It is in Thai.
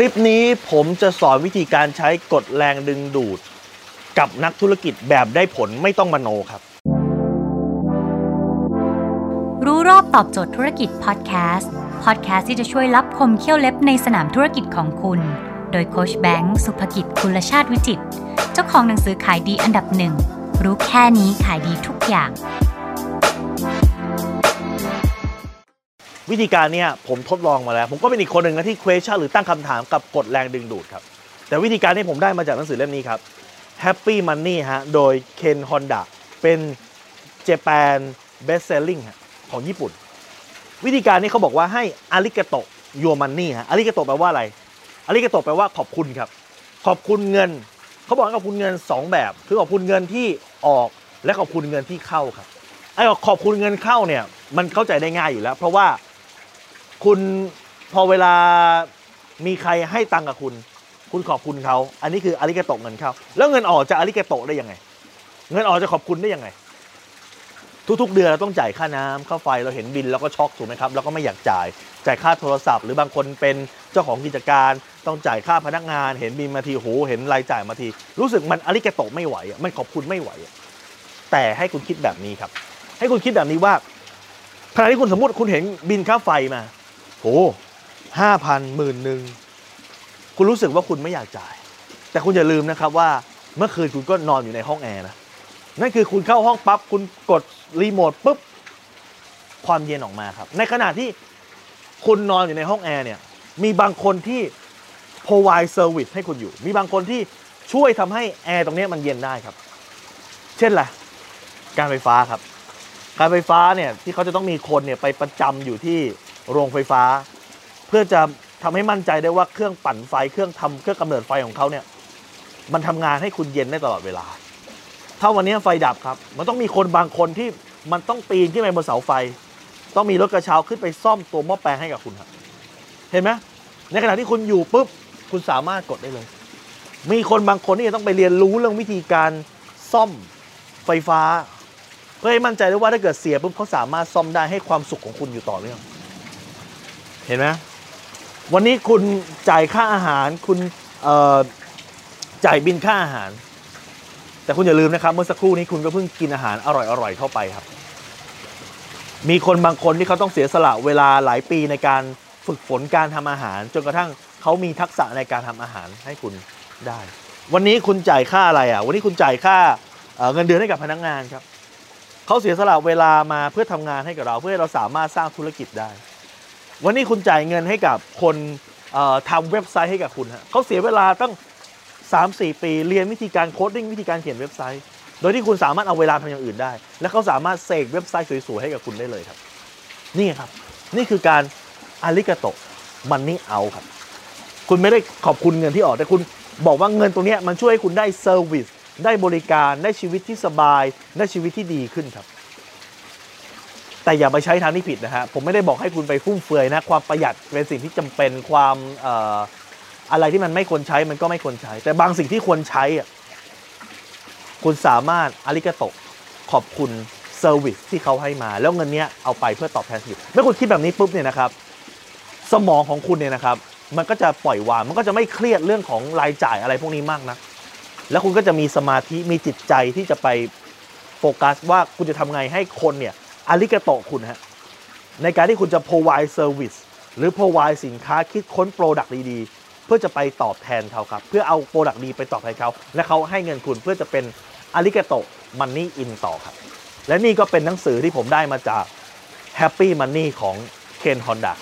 ลิปนี้ผมจะสอนวิธีการใช้กฎแรงดึงดูด กับนักธุรกิจแบบได้ผลไม่ต้องมโนครับ รู้รอบตอบโจทย์ธุรกิจพอดแคสต์พอดแคสต์ที่จะช่วยรับคมเขี้ยวเล็บในสนามธุรกิจของคุณ โดยโคชแบงค์สุภกิจคุลชาติวิจิต เจ้าของหนังสือขายดีอันดับหนึ่งรู้แค่นี้ขายดีทุกอย่าง วิธีการเนี่ยผมทดลองมาแล้ว ผมก็เป็นอีกคนหนึ่งนะที่ question หรือตั้งคำถามกับกฎแรงดึงดูดครับ แต่วิธีการนี้ผมได้มาจากหนังสือเล่มนี้ครับ Happy Money ฮะโดยเคนฮอนดะเป็น Japan Best Selling ของญี่ปุ่น วิธีการนี้เขาบอกว่าให้อาริกาโตโยมันนี่ฮะอาริกาโตแปลว่าอะไรอาริกาโตแปลว่าขอบคุณครับ ขอบคุณเงิน เขาบอกขอบคุณเงิน 2 แบบ คือขอบคุณเงินที่ออกและขอบคุณเงินที่เข้าครับไอ้ขอบคุณเงินเข้าเนี่ยมันเข้าใจได้ง่ายอยู่แล้ว เพราะว่า คุณพอเวลามีใครให้ตังค์กับคุณ คุณขอบคุณเขา อันนี้คืออาริกาโตเงินเข้า แล้วเงินออกจะอาริกาโตได้ยังไง เงินออกจะขอบคุณได้ยังไง ทุกๆ เดือนเราต้องจ่ายค่าน้ำค่าไฟเราเห็นบินเราก็ช็อกถูกไหมครับเราก็ไม่อยากจ่าย จ่ายค่าโทรศัพท์ หรือบางคนเป็นเจ้าของกิจการ ต้องจ่ายค่าพนักงาน เห็นบินมาทีโหเห็นรายจ่ายมาที รู้สึกมันอาริกาโตไม่ไหวอะมันขอบคุณไม่ไหวอะแต่ให้คุณคิดแบบนี้ครับ ให้คุณคิดแบบนี้ว่าขณะที่คุณสมมติคุณเห็นบินค่าไฟมา โหห้าพันหมื่นหนึ่งคุณรู้สึกว่าคุณไม่อยากจ่าย แต่คุณอย่าลืมนะครับว่าเมื่อคืนคุณก็นอนอยู่ในห้องแอร์นะนั่นคือคุณเข้าห้องปั๊บคุณกดรีโมทปุ๊บความเย็นออกมาครับ ในขณะที่คุณนอนอยู่ในห้องแอร์เนี่ยมีบางคนที่ provide service ให้คุณอยู่ มีบางคนที่ช่วยทำให้แอร์ตรงนี้มันเย็นได้ครับ เช่นอะไรการไฟฟ้าครับ การไฟฟ้าเนี่ยที่เขาจะต้องมีคนเนี่ยไปประจำอยู่ที่ โรงไฟฟ้า เพื่อจะทำให้มั่นใจได้ว่าเครื่องปั่นไฟเครื่องทำเครื่องกำเนิดไฟของเขาเนี่ยมันทำงานให้คุณเย็นได้ตลอดเวลา ถ้าวันนี้ไฟดับครับ มันต้องมีคนบางคนที่มันต้องปีนขึ้นไปบนเสาไฟ ต้องมีรถกระเช้าขึ้นไปซ่อมตัวหม้อแปลงให้กับคุณครับ เห็นไหมในขณะที่คุณอยู่ปุ๊บคุณสามารถกดได้เลย มีคนบางคนที่จะต้องไปเรียนรู้เรื่องวิธีการซ่อมไฟฟ้า เพื่อให้มั่นใจได้ว่าถ้าเกิดเสียปุ๊บเขาสามารถซ่อมได้ให้ความสุขของคุณอยู่ต่อเนื่อง เห็นไหมวันนี้คุณจ่ายค่าอาหาร คุณจ่ายบินค่าอาหาร แต่คุณอย่าลืมนะครับ เมื่อสักครู่นี้คุณก็เพิ่งกินอาหารอร่อยๆเข้าไปครับ มีคนบางคนที่เขาต้องเสียสละเวลาหลายปีในการฝึกฝนการทำอาหาร จนกระทั่งเขามีทักษะในการทำอาหารให้คุณได้ วันนี้คุณจ่ายค่าอะไรอะ วันนี้คุณจ่ายค่าเอ่อเงินเดือนให้กับพนักงานครับเขาเสียสละเวลามาเพื่อทำงานให้กับเรา เพื่อให้เราสามารถสร้างธุรกิจได้ วันนี้คุณจ่ายเงินให้กับคนทำเว็บไซต์ให้กับคุณฮะเขาเสียเวลาตั้ง 3-4 ปีเรียนวิธีการโคดดิ้งวิธีการเขียนเว็บไซต์ โดยที่คุณสามารถเอาเวลาทำอย่างอื่นได้ และเขาสามารถเสกเว็บไซต์สวยๆให้กับคุณได้เลยครับ นี่ครับ นี่คือการありがとう money เอาครับ คุณไม่ได้ขอบคุณเงินที่ออก แต่คุณบอกว่าเงินตรงนี้มันช่วยให้คุณได้ service ได้บริการได้ชีวิตที่สบาย ได้ชีวิตที่ดีขึ้นครับ แต่อย่าไปใช้ทางที่ผิดนะฮะผมไม่ได้บอกให้คุณไปฟุ่มเฟือยนะความประหยัดเป็นสิ่งที่จำเป็นความอะไรที่มันไม่ควรใช้มันก็ไม่ควรใช้ แต่บางสิ่งที่ควรใช้อะคุณสามารถありがとう ขอบคุณ service ที่เขาให้มา แล้วเงินเนี้ยเอาไปเพื่อตอบแทนสิ่งเมื่อคุณคิดแบบนี้ปุ๊บเนี่ยนะครับสมองของคุณเนี่ยนะครับ มันก็จะปล่อยวางมันก็จะไม่เครียดเรื่องของรายจ่ายอะไรพวกนี้มากนะแล้วคุณก็จะมีสมาธิมีจิตใจที่จะไปโฟกัสว่าคุณจะทำไงให้คนเนี่ย ありがとう คุณฮะในการที่คุณจะ provide service หรือ provide สินค้าคิดค้น product ดีๆ เพื่อจะไปตอบแทนเขาครับ เพื่อเอา product ดีไปตอบแทนเขา และเขาให้เงินคุณเพื่อจะเป็นอาริกาโตมันนี่อินต่อครับ และนี่ก็เป็นหนังสือที่ผมได้มาจาก Happy Money ของเคนฮอนดา